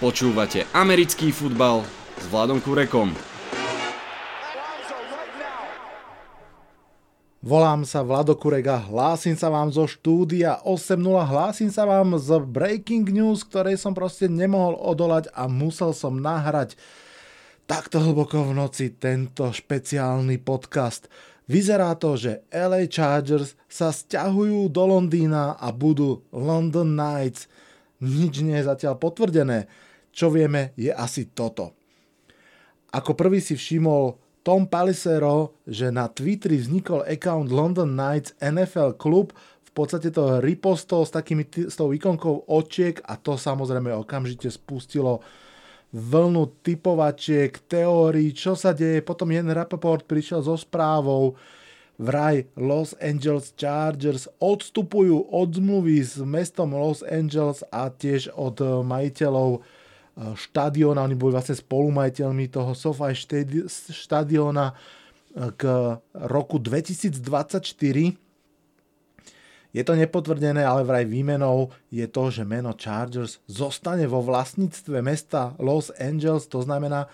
Počúvate americký futbal s Vladom Kurekom. Volám sa Vlado Kurega, hlásim sa vám zo štúdia 8.0, hlásim sa vám z Breaking News, ktorej som proste nemohol odolať a musel som nahrať takto hlboko v noci tento špeciálny podcast. Vyzerá to, že LA Chargers sa stiahujú do Londýna a budú London Knights. Nič nie je zatiaľ potvrdené čo vieme, je asi toto. Ako prvý si všimol Tom Palicero, že na Twitteri vznikol account London Knights NFL Club, v podstate to ripostol s, takými, s tou ikonkou očiek a to samozrejme okamžite spustilo vlnu typovačiek, teórií, čo sa deje. Potom Jen Rappaport prišiel so správou, vraj Los Angeles Chargers odstupujú od zmluvy s mestom Los Angeles a tiež od majiteľov štadióna, oni boli vlastne spolumajiteľmi toho SoFi štadióna k roku 2024. Je to nepotvrdené, ale vraj výmenou je to, že meno Chargers zostane vo vlastníctve mesta Los Angeles, to znamená,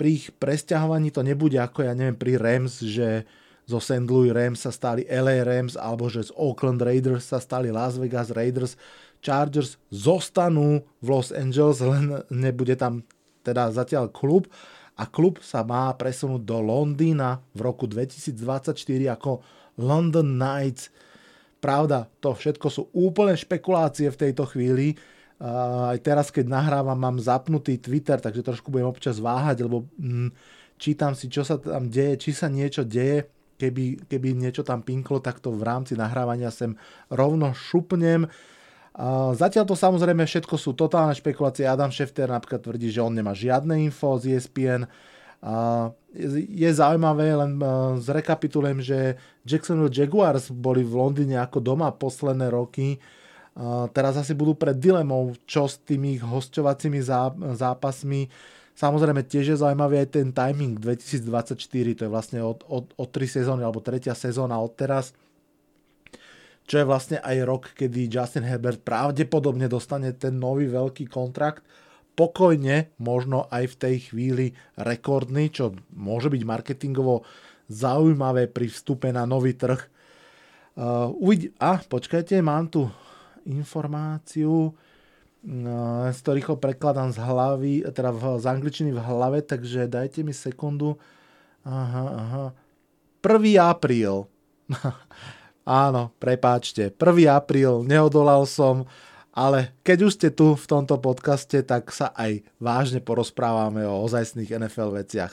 pri ich presťahovaní to nebude ako, ja neviem, pri Rams, že zo St. Louis Rams sa stali LA Rams, alebo že z Oakland Raiders sa stali Las Vegas Raiders. Chargers zostanú v Los Angeles, len nebude tam teda zatiaľ klub a klub sa má presunúť do Londýna v roku 2024 ako London Knights. Pravda, to všetko sú úplne špekulácie v tejto chvíli. Aj teraz, keď nahrávam, mám zapnutý Twitter, takže trošku budem občas váhať, lebo hm, čítam si, čo sa tam deje, či sa niečo deje. Keby, keby niečo tam pinklo, tak to v rámci nahrávania sem rovno šupnem. Zatiaľ to samozrejme všetko sú totálne špekulácie. Adam Schefter napríklad tvrdí, že on nemá žiadne info z ESPN. Je zaujímavé, len zrekapitulujem, že Jacksonville Jaguars boli v Londýne ako doma posledné roky. Teraz asi budú pred dilemou, čo s tými hostovacími zápasmi. Samozrejme tiež je zaujímavý aj ten timing 2024, to je vlastne od, od, od 3 sezóny alebo tretia sezóna od teraz čo je vlastne aj rok, kedy Justin Herbert pravdepodobne dostane ten nový veľký kontrakt, pokojne, možno aj v tej chvíli rekordný, čo môže byť marketingovo zaujímavé pri vstupe na nový trh. Uh, uvid- a počkajte, mám tu informáciu, uh, to rýchlo prekladám z hlavy, teda v, z angličtiny v hlave, takže dajte mi sekundu. Aha, aha. 1. apríl. Áno, prepáčte, 1. apríl, neodolal som, ale keď už ste tu v tomto podcaste, tak sa aj vážne porozprávame o ozajstných NFL veciach.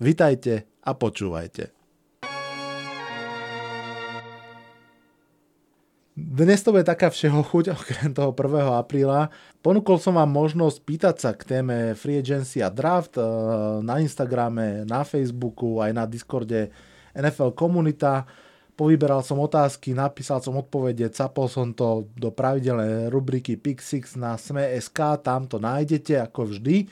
Vitajte a počúvajte. Dnes to bude taká všeho chuť, okrem toho 1. apríla. Ponúkol som vám možnosť pýtať sa k téme Free Agency a Draft eh, na Instagrame, na Facebooku, aj na Discorde NFL komunita. Povyberal som otázky, napísal som odpovede, capol som to do pravidelnej rubriky Pixix na Sme.sk, tam to nájdete ako vždy.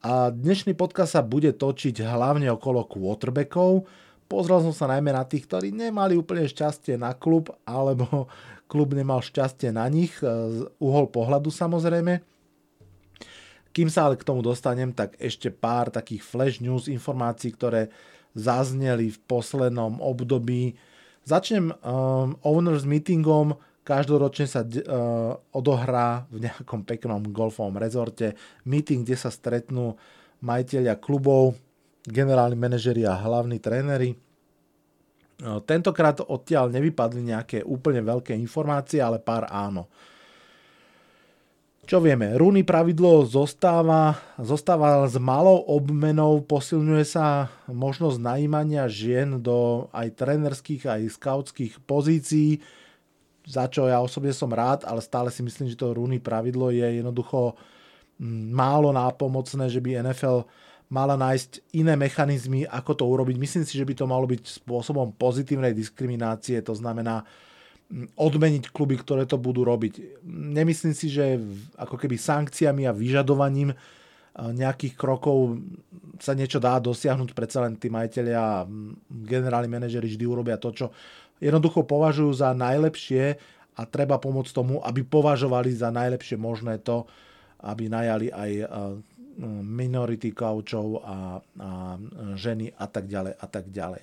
A dnešný podcast sa bude točiť hlavne okolo quarterbackov. Pozrel som sa najmä na tých, ktorí nemali úplne šťastie na klub, alebo klub nemal šťastie na nich, z uhol pohľadu samozrejme. Kým sa ale k tomu dostanem, tak ešte pár takých flash news informácií, ktoré zazneli v poslednom období Začnem um, owners meetingom, každoročne sa uh, odohrá v nejakom peknom golfovom rezorte meeting, kde sa stretnú majiteľia klubov, generálni manažeri a hlavní tréneri. Uh, tentokrát odtiaľ nevypadli nejaké úplne veľké informácie, ale pár áno. Čo vieme, rúny pravidlo zostáva, zostáva s malou obmenou, posilňuje sa možnosť najímania žien do aj trenerských, aj skautských pozícií, za čo ja osobne som rád, ale stále si myslím, že to rúny pravidlo je jednoducho mm, málo nápomocné, že by NFL mala nájsť iné mechanizmy, ako to urobiť. Myslím si, že by to malo byť spôsobom pozitívnej diskriminácie, to znamená, odmeniť kluby, ktoré to budú robiť. Nemyslím si, že ako keby sankciami a vyžadovaním nejakých krokov sa niečo dá dosiahnuť, predsa len tí majiteľia a generálni manažeri vždy urobia to, čo jednoducho považujú za najlepšie a treba pomôcť tomu, aby považovali za najlepšie možné to, aby najali aj minority coachov a, a ženy a tak ďalej a tak ďalej.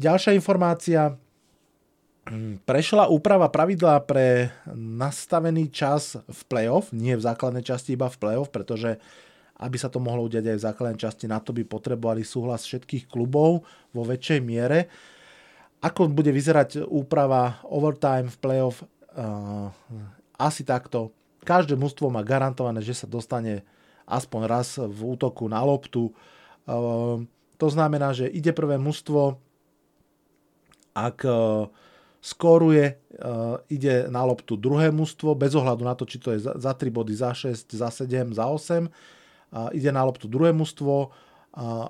Ďalšia informácia. Prešla úprava pravidla pre nastavený čas v playoff, nie v základnej časti, iba v playoff, pretože aby sa to mohlo udiať aj v základnej časti, na to by potrebovali súhlas všetkých klubov vo väčšej miere. Ako bude vyzerať úprava overtime v playoff? Uh, asi takto. Každé mužstvo má garantované, že sa dostane aspoň raz v útoku na loptu. Uh, to znamená, že ide prvé mužstvo, ak uh, skóruje, ide na loptu druhé mužstvo, bez ohľadu na to, či to je za, za 3 body, za 6, za 7, za 8. Ide na loptu druhé mužstvo,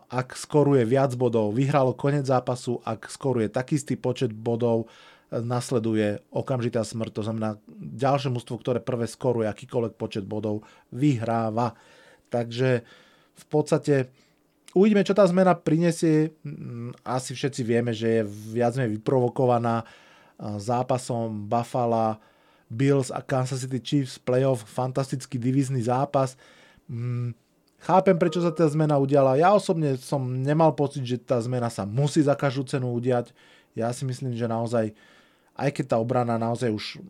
ak skoruje viac bodov, vyhralo koniec zápasu, ak skoruje taký počet bodov, nasleduje okamžitá smrť, to znamená ďalšie mužstvo, ktoré prvé skoruje akýkoľvek počet bodov, vyhráva. Takže v podstate uvidíme, čo tá zmena prinesie. Mm, asi všetci vieme, že je viac menej vyprovokovaná zápasom Buffalo, Bills a Kansas City Chiefs playoff, fantastický divízny zápas. Mm, Chápem, prečo sa tá zmena udiala. Ja osobne som nemal pocit, že tá zmena sa musí za každú cenu udiať. Ja si myslím, že naozaj, aj keď tá obrana naozaj už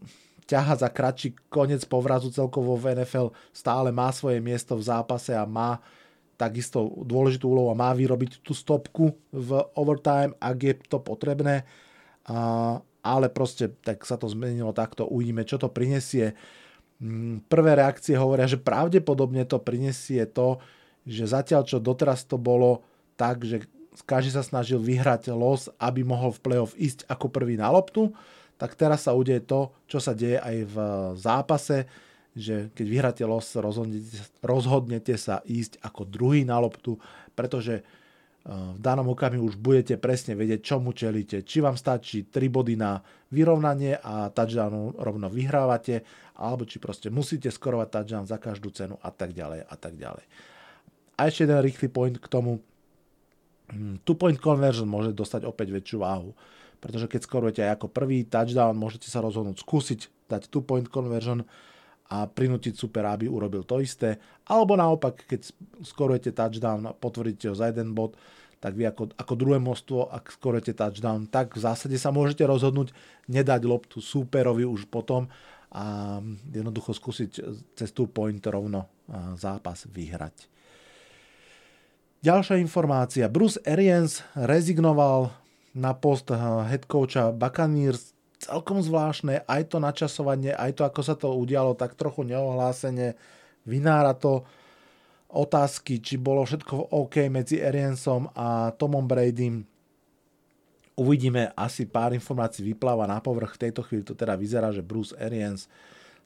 ťaha za kratší koniec povrazu celkovo v NFL, stále má svoje miesto v zápase a má takisto dôležitú úlohu a má vyrobiť tú stopku v overtime, ak je to potrebné. A, ale proste tak sa to zmenilo takto, uvidíme, čo to prinesie. Mm, prvé reakcie hovoria, že pravdepodobne to prinesie to, že zatiaľ čo doteraz to bolo tak, že každý sa snažil vyhrať los, aby mohol v playoff ísť ako prvý na loptu, tak teraz sa udeje to, čo sa deje aj v zápase, že keď vyhráte los, rozhodnete, rozhodnete sa ísť ako druhý na loptu, pretože v danom okamihu už budete presne vedieť, čomu čelíte. Či vám stačí 3 body na vyrovnanie a touchdown rovno vyhrávate, alebo či proste musíte skorovať touchdown za každú cenu a tak ďalej a tak ďalej. A ešte jeden rýchly point k tomu. Hm, two point conversion môže dostať opäť väčšiu váhu, pretože keď skorujete aj ako prvý touchdown, môžete sa rozhodnúť skúsiť dať two point conversion a prinútiť super, aby urobil to isté. Alebo naopak, keď skorujete touchdown a potvrdíte ho za jeden bod, tak vy ako, ako druhé mostvo, ak skorujete touchdown, tak v zásade sa môžete rozhodnúť nedať loptu superovi už potom a jednoducho skúsiť cez tú point rovno zápas vyhrať. Ďalšia informácia. Bruce Arians rezignoval na post head coacha Buccaneers celkom zvláštne, aj to načasovanie, aj to, ako sa to udialo, tak trochu neohlásene. Vynára to otázky, či bolo všetko OK medzi Ariansom a Tomom Bradym. Uvidíme, asi pár informácií vypláva na povrch. V tejto chvíli to teda vyzerá, že Bruce Arians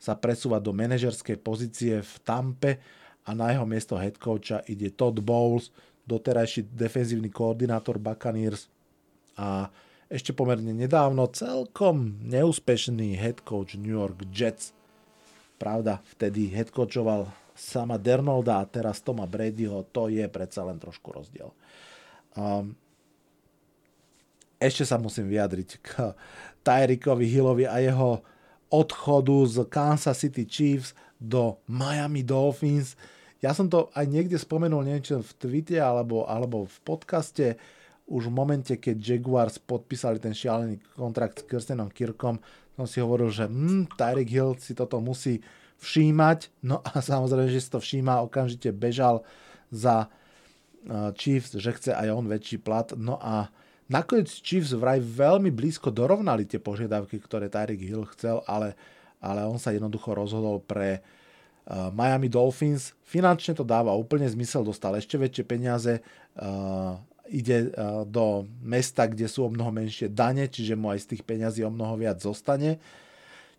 sa presúva do manažerskej pozície v Tampe a na jeho miesto head coacha ide Todd Bowles, doterajší defenzívny koordinátor Buccaneers a ešte pomerne nedávno celkom neúspešný head coach New York Jets. Pravda, vtedy head coachoval sama Dernolda a teraz Toma Bradyho, to je predsa len trošku rozdiel. Um, ešte sa musím vyjadriť k Tyrikovi Hillovi a jeho odchodu z Kansas City Chiefs do Miami Dolphins. Ja som to aj niekde spomenul, neviem, či v tweete alebo, alebo v podcaste už v momente, keď Jaguars podpísali ten šialený kontrakt s Kirstenom Kirkom, som si hovoril, že hm, Tyreek Hill si toto musí všímať, no a samozrejme, že si to všíma, okamžite bežal za uh, Chiefs, že chce aj on väčší plat, no a nakoniec Chiefs vraj veľmi blízko dorovnali tie požiadavky, ktoré Tyreek Hill chcel, ale, ale on sa jednoducho rozhodol pre uh, Miami Dolphins. Finančne to dáva úplne zmysel, dostal ešte väčšie peniaze, uh, ide do mesta, kde sú o mnoho menšie dane, čiže mu aj z tých peňazí o mnoho viac zostane.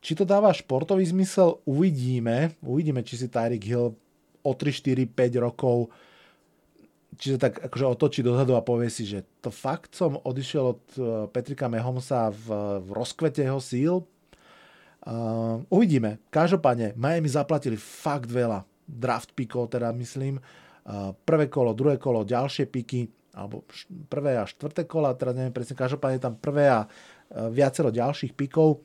Či to dáva športový zmysel, uvidíme. Uvidíme, či si Tyreek Hill o 3, 4, 5 rokov či sa tak akože otočí dozadu a povie si, že to fakt som odišiel od eh, Petrika Mehomsa v, v rozkvete jeho síl. Uh, uvidíme. Každopádne, Miami zaplatili fakt veľa draft pickov, teda myslím. Uh, prvé kolo, druhé kolo, ďalšie piky alebo prvé a štvrté kola, teda neviem presne, každopádne tam prvé a e, viacero ďalších pikov,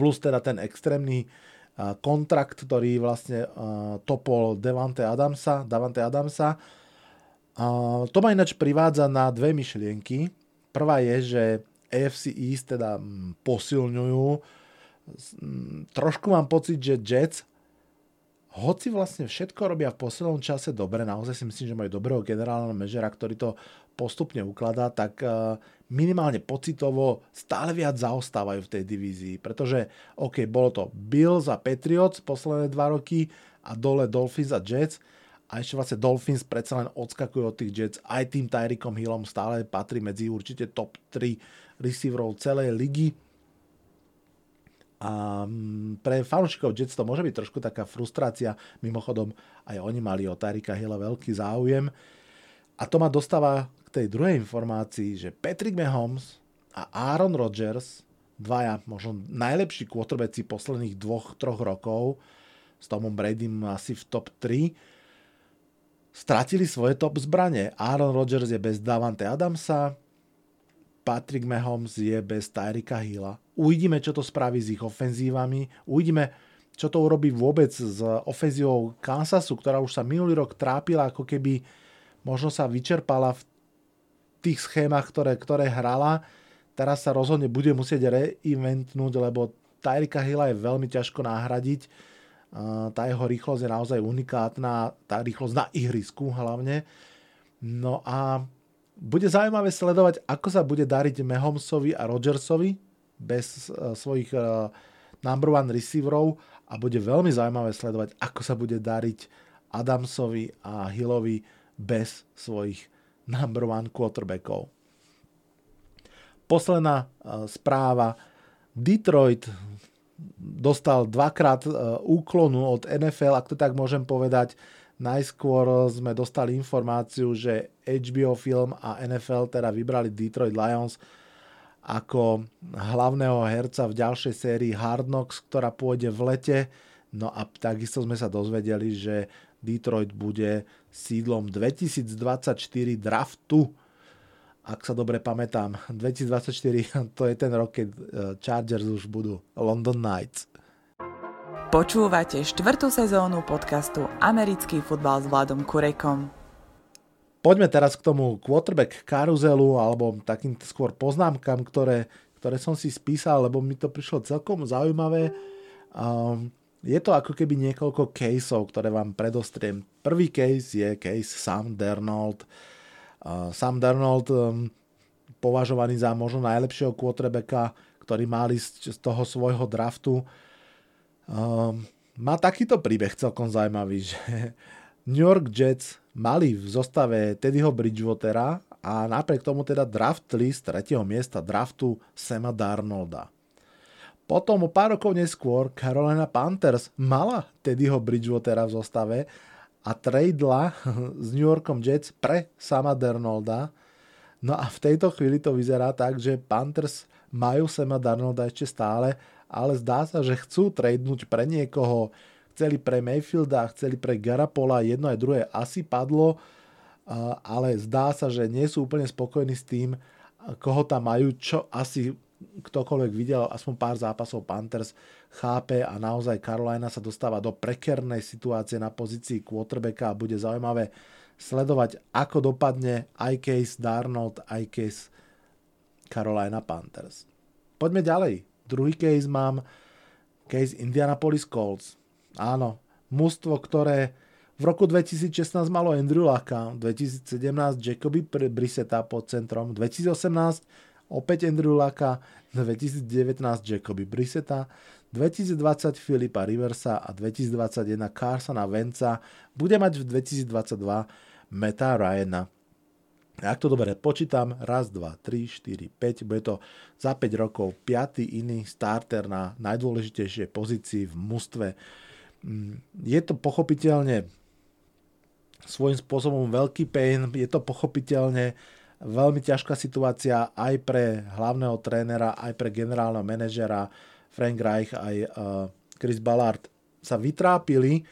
plus teda ten extrémny kontrakt, ktorý vlastne topol Devante Adamsa, Davante Adamsa. To ma ináč privádza na dve myšlienky. Prvá je, že AFC East teda posilňujú. Trošku mám pocit, že Jets hoci vlastne všetko robia v poslednom čase dobre, naozaj si myslím, že majú dobrého generálneho mežera, ktorý to postupne ukladá, tak minimálne pocitovo stále viac zaostávajú v tej divízii, pretože OK, bolo to Bills a Patriots posledné dva roky a dole Dolphins a Jets a ešte vlastne Dolphins predsa len odskakujú od tých Jets, aj tým Tyreekom Hillom stále patrí medzi určite top 3 receiverov celej ligy a mm, pre fanúšikov Jets to môže byť trošku taká frustrácia. Mimochodom, aj oni mali o Tarika Hilla veľký záujem. A to ma dostáva tej druhej informácii, že Patrick Mahomes a Aaron Rodgers, dvaja možno najlepší quarterbacki posledných dvoch, troch rokov, s Tomom Bradym asi v top 3, stratili svoje top zbranie. Aaron Rodgers je bez Davante Adamsa, Patrick Mahomes je bez Tyrika Hilla. Uvidíme, čo to spraví s ich ofenzívami. Uvidíme, čo to urobí vôbec s ofenzívou Kansasu, ktorá už sa minulý rok trápila, ako keby možno sa vyčerpala v tých schémach, ktoré, ktoré hrala. Teraz sa rozhodne bude musieť reinventnúť, lebo Tyrika Hilla je veľmi ťažko nahradiť. Tá jeho rýchlosť je naozaj unikátna, tá rýchlosť na ihrisku hlavne. No a bude zaujímavé sledovať, ako sa bude dariť Mahomesovi a Rodgersovi bez uh, svojich uh, number one receiverov a bude veľmi zaujímavé sledovať, ako sa bude dariť Adamsovi a Hillovi bez svojich number one quarterbackov. Posledná uh, správa. Detroit dostal dvakrát úklonu od NFL, ak to tak môžem povedať Najskôr sme dostali informáciu, že HBO film a NFL teda vybrali Detroit Lions ako hlavného herca v ďalšej sérii Hard Knocks, ktorá pôjde v lete. No a takisto sme sa dozvedeli, že Detroit bude sídlom 2024 draftu. Ak sa dobre pamätám, 2024 to je ten rok, keď eh, Chargers už budú London Knights. Počúvate štvrtú sezónu podcastu Americký futbal s Vladom Kurekom. Poďme teraz k tomu quarterback karuzelu alebo takým skôr poznámkam, ktoré, ktoré som si spísal, lebo mi to prišlo celkom zaujímavé. Um, je to ako keby niekoľko caseov, ktoré vám predostriem. Prvý case je case Sam Darnold. Uh, Sam Darnold um, považovaný za možno najlepšieho quarterbacka, ktorý mali z, z toho svojho draftu. Um, má takýto príbeh celkom zaujímavý, že New York Jets mali v zostave Teddyho Bridgewatera a napriek tomu teda draftli z tretieho miesta draftu Sema Darnolda. Potom o pár rokov neskôr Carolina Panthers mala Teddyho Bridgewatera v zostave a tradela s New Yorkom Jets pre Sama Darnolda. No a v tejto chvíli to vyzerá tak, že Panthers majú Sema Darnolda ešte stále ale zdá sa, že chcú tradenúť pre niekoho, chceli pre Mayfielda, chceli pre Garapola, jedno aj druhé asi padlo, ale zdá sa, že nie sú úplne spokojní s tým, koho tam majú, čo asi ktokoľvek videl aspoň pár zápasov Panthers chápe a naozaj Carolina sa dostáva do prekernej situácie na pozícii quarterbacka a bude zaujímavé sledovať, ako dopadne aj case Darnold, aj case Carolina Panthers. Poďme ďalej. Druhý case mám, case Indianapolis Colts. Áno, mužstvo, ktoré v roku 2016 malo Andrew Laka, 2017 Jacoby Brisseta pod centrom, 2018 opäť Andrew Laka, 2019 Jacoby Brisseta, 2020 Filipa Riversa a 2021 Carsona Venca bude mať v 2022 Meta Ryana. Ak to dobre počítam, raz, dva, tri, štyri, 5, bude to za 5 rokov piatý iný starter na najdôležitejšej pozícii v mústve. Mm, je to pochopiteľne svojím spôsobom veľký pain, je to pochopiteľne veľmi ťažká situácia aj pre hlavného trénera, aj pre generálneho manažera Frank Reich, aj uh, Chris Ballard sa vytrápili,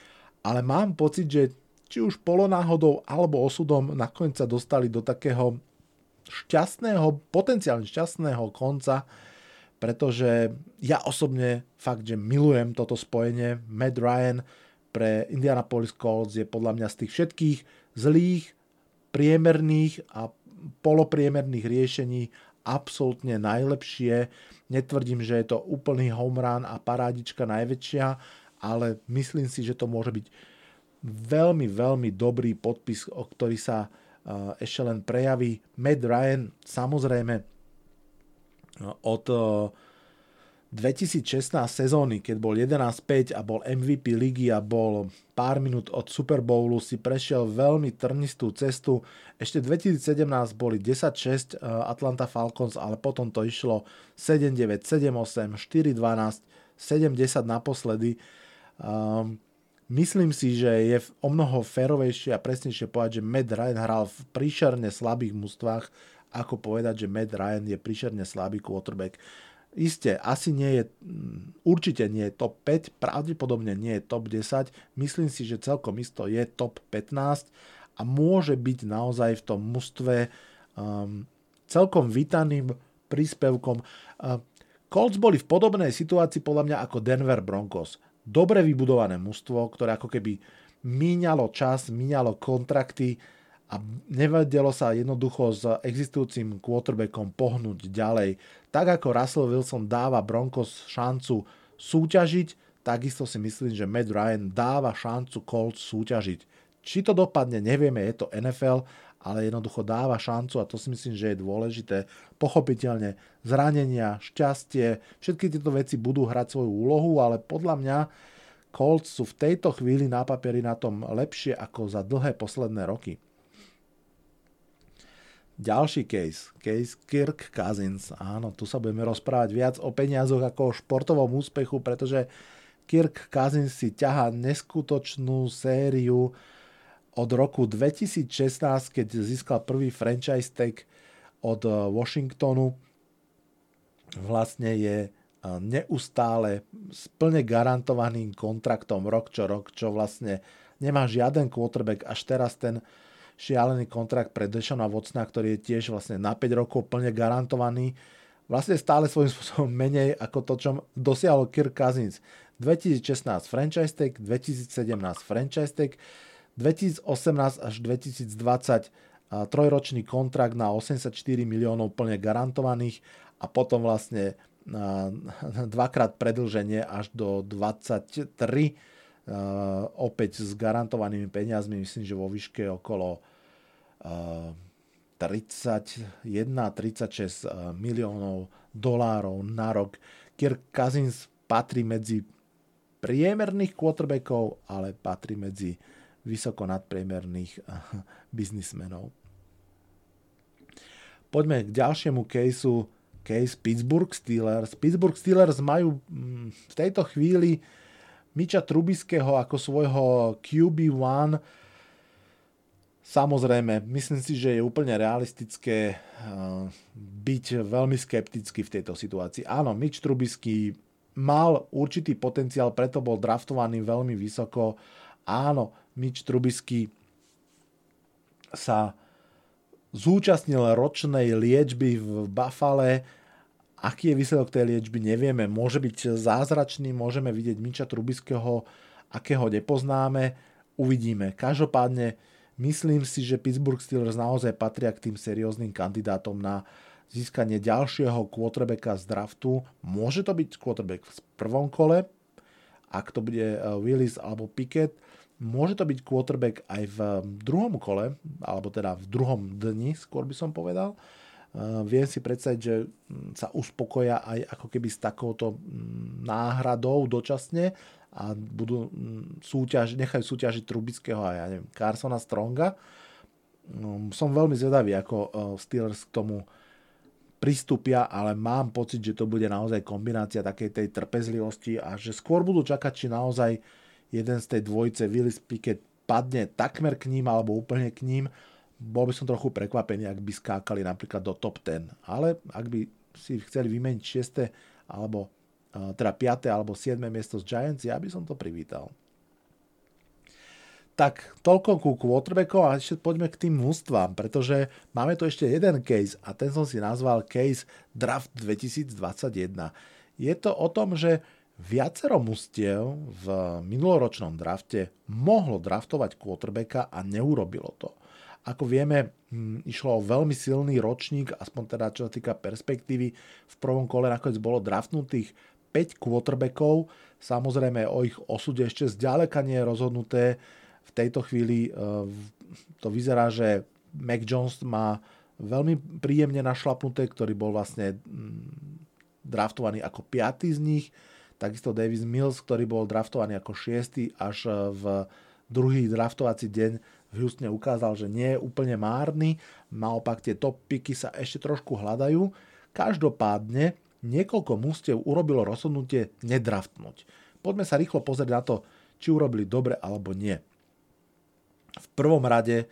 ale mám pocit, že či už polonáhodou alebo osudom nakoniec sa dostali do takého šťastného, potenciálne šťastného konca, pretože ja osobne fakt, že milujem toto spojenie. Matt Ryan pre Indianapolis Colts je podľa mňa z tých všetkých zlých, priemerných a polopriemerných riešení absolútne najlepšie. Netvrdím, že je to úplný home run a parádička najväčšia, ale myslím si, že to môže byť veľmi, veľmi dobrý podpis, o ktorý sa ešte len prejaví. Matt Ryan samozrejme od 2016 sezóny, keď bol 11-5 a bol MVP ligy a bol pár minút od Super Bowlu, si prešiel veľmi trnistú cestu. Ešte 2017 boli 10-6 Atlanta Falcons, ale potom to išlo 7-9, 7-8, 4-12, 7-10 naposledy. Um, myslím si, že je o mnoho férovejšie a presnejšie povedať, že Matt Ryan hral v príšerne slabých mústvách, ako povedať, že Matt Ryan je príšerne slabý quarterback Isté, asi nie je, mm, určite nie je top 5, pravdepodobne nie je top 10, myslím si, že celkom isto je top 15 a môže byť naozaj v tom mužstve um, celkom vítaným príspevkom. Uh, Colts boli v podobnej situácii podľa mňa ako Denver Broncos. Dobre vybudované mužstvo, ktoré ako keby míňalo čas, míňalo kontrakty, a nevedelo sa jednoducho s existujúcim quarterbackom pohnúť ďalej. Tak ako Russell Wilson dáva Broncos šancu súťažiť, takisto si myslím, že Matt Ryan dáva šancu Colts súťažiť. Či to dopadne, nevieme, je to NFL, ale jednoducho dáva šancu a to si myslím, že je dôležité. Pochopiteľne zranenia, šťastie, všetky tieto veci budú hrať svoju úlohu, ale podľa mňa Colts sú v tejto chvíli na papieri na tom lepšie ako za dlhé posledné roky. Ďalší case, case Kirk Cousins. Áno, tu sa budeme rozprávať viac o peniazoch ako o športovom úspechu, pretože Kirk Cousins si ťaha neskutočnú sériu od roku 2016, keď získal prvý franchise tag od eh, Washingtonu. Vlastne je eh, neustále s plne garantovaným kontraktom rok čo rok, čo vlastne nemá žiaden quarterback. Až teraz ten šialený kontrakt pre Dešona Vocna, ktorý je tiež vlastne na 5 rokov plne garantovaný. Vlastne stále svojím spôsobom menej ako to, čo dosiahol Kirk Cousins. 2016 franchise tag, 2017 franchise tag, 2018 až 2020 trojročný kontrakt na 84 miliónov plne garantovaných a potom vlastne dvakrát predlženie až do 23 opäť s garantovanými peniazmi, myslím, že vo výške okolo 31-36 miliónov dolárov na rok. Kirk Cousins patrí medzi priemerných quarterbackov, ale patrí medzi vysoko nadpriemerných biznismenov. Poďme k ďalšiemu caseu, case Pittsburgh Steelers. Pittsburgh Steelers majú mm, v tejto chvíli Miča Trubiského ako svojho QB1 Samozrejme, myslím si, že je úplne realistické eh, byť veľmi skeptický v tejto situácii. Áno, Mitch Trubisky mal určitý potenciál, preto bol draftovaný veľmi vysoko. Áno, Mitch Trubisky sa zúčastnil ročnej liečby v Buffale. Aký je výsledok tej liečby, nevieme. Môže byť zázračný, môžeme vidieť Miča Trubiského, akého nepoznáme. Uvidíme. Každopádne Myslím si, že Pittsburgh Steelers naozaj patria k tým serióznym kandidátom na získanie ďalšieho quarterbacka z draftu. Môže to byť quarterback v prvom kole, ak to bude eh, Willis alebo Pickett. Môže to byť quarterback aj v eh, druhom kole, alebo teda v druhom dni, skôr by som povedal. Uh, viem si predstaviť, že hm, sa uspokoja aj ako keby s takouto hm, náhradou dočasne a budú mm, súťaž, nechajú súťažiť Trubického a ja neviem, Carsona Stronga. No, som veľmi zvedavý, ako e, Steelers k tomu pristúpia, ale mám pocit, že to bude naozaj kombinácia takej tej trpezlivosti a že skôr budú čakať, či naozaj jeden z tej dvojice Willis Pickett padne takmer k ním alebo úplne k ním. Bol by som trochu prekvapený, ak by skákali napríklad do top 10. Ale ak by si chceli vymeniť 6. alebo teda 5. alebo 7. miesto z Giants, ja by som to privítal. tak toľko ku quarterbackom a ešte poďme k tým mústvám, pretože máme tu ešte jeden case a ten som si nazval case Draft 2021. Je to o tom, že viacero mustiev v minuloročnom drafte mohlo draftovať quarterbacka a neurobilo to. Ako vieme, hm, išlo o veľmi silný ročník, aspoň teda čo sa týka perspektívy. V prvom kole nakoniec bolo draftnutých 5 quarterbackov. Samozrejme o ich osude ešte zďaleka nie je rozhodnuté v tejto chvíli e, to vyzerá, že Mac Jones má veľmi príjemne našlapnuté, ktorý bol vlastne mm, draftovaný ako piatý z nich. Takisto Davis Mills, ktorý bol draftovaný ako šiestý až e, v druhý draftovací deň v Houstone ukázal, že nie je úplne márny. Naopak tie top piky sa ešte trošku hľadajú. Každopádne niekoľko mústev urobilo rozhodnutie nedraftnúť. Poďme sa rýchlo pozrieť na to, či urobili dobre alebo nie. V prvom rade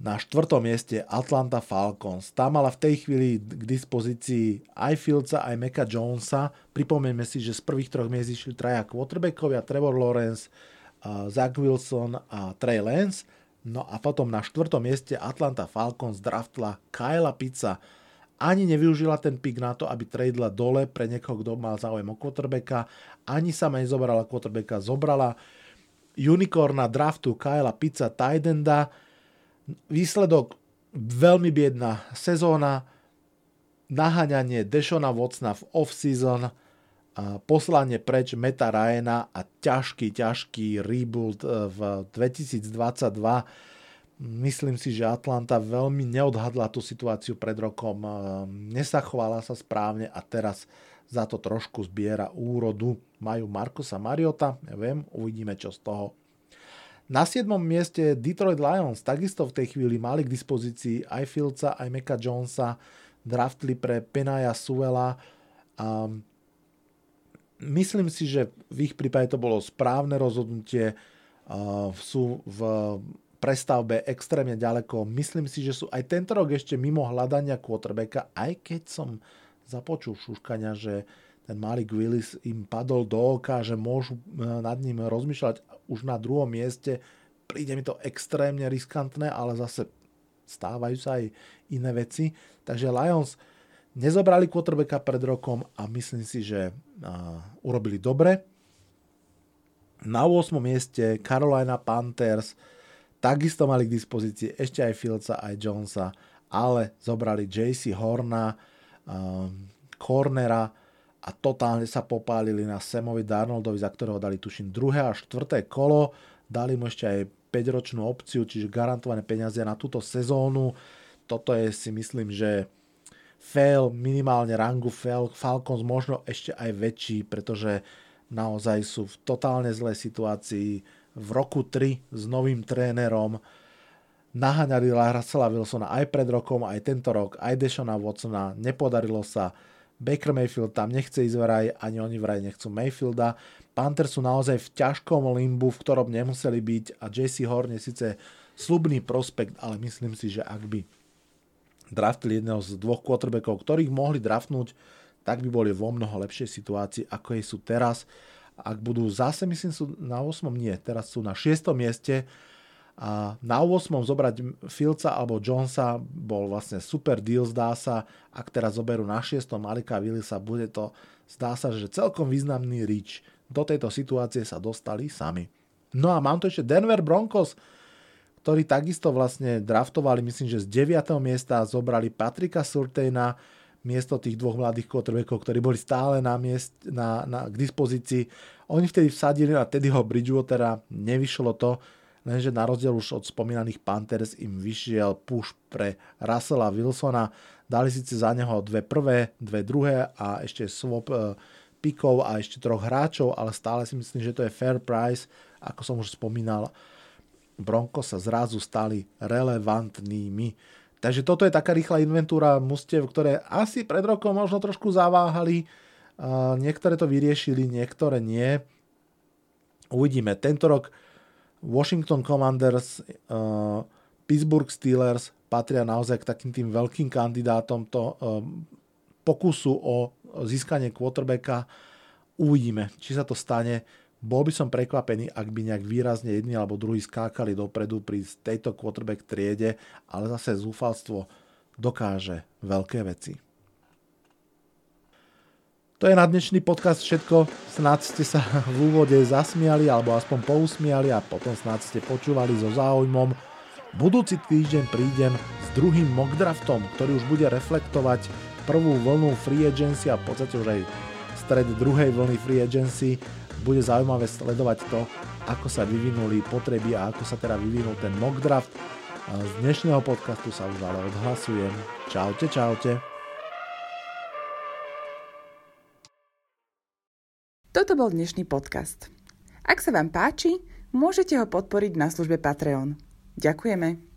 na štvrtom mieste Atlanta Falcons. Tá mala v tej chvíli k dispozícii aj Fieldsa, aj Meka Jonesa. Pripomeňme si, že z prvých troch miest išli traja quarterbackovia, Trevor Lawrence, Zach Wilson a Trey Lance. No a potom na štvrtom mieste Atlanta Falcons draftla Kyla Pizza. Ani nevyužila ten pick na to, aby tradela dole pre niekoho, kto mal záujem o quarterbacka. Ani sama nezobrala quarterbacka, zobrala unicorna draftu Kyla Pizza Tidenda. Výsledok veľmi biedná sezóna, naháňanie Dešona Vocna v off-season, poslanie preč Meta Ryana a ťažký, ťažký rebuild e, v 2022. Myslím si, že Atlanta veľmi neodhadla tú situáciu pred rokom, e, nesachovala sa správne a teraz za to trošku zbiera úrodu. Majú Markusa Mariota, neviem, uvidíme čo z toho. Na 7. mieste Detroit Lions takisto v tej chvíli mali k dispozícii aj Fieldsa, aj Meka Jonesa, draftli pre Penaya Suela. A myslím si, že v ich prípade to bolo správne rozhodnutie. Sú v prestavbe extrémne ďaleko. Myslím si, že sú aj tento rok ešte mimo hľadania quarterbacka, aj keď som započul šuškania, že ten Malik Willis im padol do oka, že môžu e, nad ním rozmýšľať už na druhom mieste. Príde mi to extrémne riskantné, ale zase stávajú sa aj iné veci. Takže Lions nezobrali quarterbacka pred rokom a myslím si, že urobili dobre. Na 8. mieste Carolina Panthers takisto mali k dispozícii ešte aj Fieldsa, aj Jonesa, ale zobrali JC Horna, um, cornera a totálne sa popálili na Samovi Darnoldovi, za ktorého dali tuším druhé a štvrté kolo. Dali mu ešte aj 5-ročnú opciu, čiže garantované peniaze na túto sezónu. Toto je si myslím, že fail, minimálne rangu fail, Falcons možno ešte aj väčší, pretože naozaj sú v totálne zlej situácii. V roku 3 s novým trénerom naháňali Russella Wilsona aj pred rokom, aj tento rok, aj Deshona Watsona. Nepodarilo sa. Baker Mayfield tam nechce ísť vraj, ani oni vraj nechcú Mayfielda. Panthers sú naozaj v ťažkom limbu, v ktorom nemuseli byť a JC Horn je síce slubný prospekt, ale myslím si, že ak by draftili jedného z dvoch quarterbackov, ktorých mohli draftnúť, tak by boli vo mnoho lepšej situácii, ako je sú teraz. Ak budú zase, myslím, sú na 8. nie, teraz sú na 6. mieste, a na 8. zobrať Filca alebo Jonesa bol vlastne super deal, zdá sa. Ak teraz zoberú na 6. Malika Willisa, bude to, zdá sa, že celkom významný reach. Do tejto situácie sa dostali sami. No a mám tu ešte Denver Broncos, ktorí takisto vlastne draftovali, myslím, že z 9. miesta zobrali Patrika Surtejna, miesto tých dvoch mladých quarterbackov, ktorí boli stále na, miest, na, na, k dispozícii. Oni vtedy vsadili na Teddyho Bridgewatera, nevyšlo to, lenže na rozdiel už od spomínaných Panthers im vyšiel push pre Russella Wilsona. Dali síce za neho dve prvé, dve druhé a ešte swap e, pikov a ešte troch hráčov, ale stále si myslím, že to je fair price, ako som už spomínal. Broncos sa zrazu stali relevantnými. Takže toto je taká rýchla inventúra mustiev, ktoré asi pred rokom možno trošku zaváhali. Niektoré to vyriešili, niektoré nie. Uvidíme. Tento rok Washington Commanders, uh, Pittsburgh Steelers patria naozaj k takým tým veľkým kandidátom to uh, pokusu o získanie quarterbacka. Uvidíme, či sa to stane. Bol by som prekvapený, ak by nejak výrazne jedni alebo druhí skákali dopredu pri tejto quarterback triede, ale zase zúfalstvo dokáže veľké veci. To je na dnešný podcast všetko. Snad ste sa v úvode zasmiali alebo aspoň pousmiali a potom snad ste počúvali so záujmom. Budúci týždeň prídem s druhým mock draftom, ktorý už bude reflektovať prvú vlnu free agency a v podstate už aj stred druhej vlny free agency bude zaujímavé sledovať to, ako sa vyvinuli potreby a ako sa teda vyvinul ten mock draft. Z dnešného podcastu sa už ale odhlasujem. Čaute, čaute. Toto bol dnešný podcast. Ak sa vám páči, môžete ho podporiť na službe Patreon. Ďakujeme.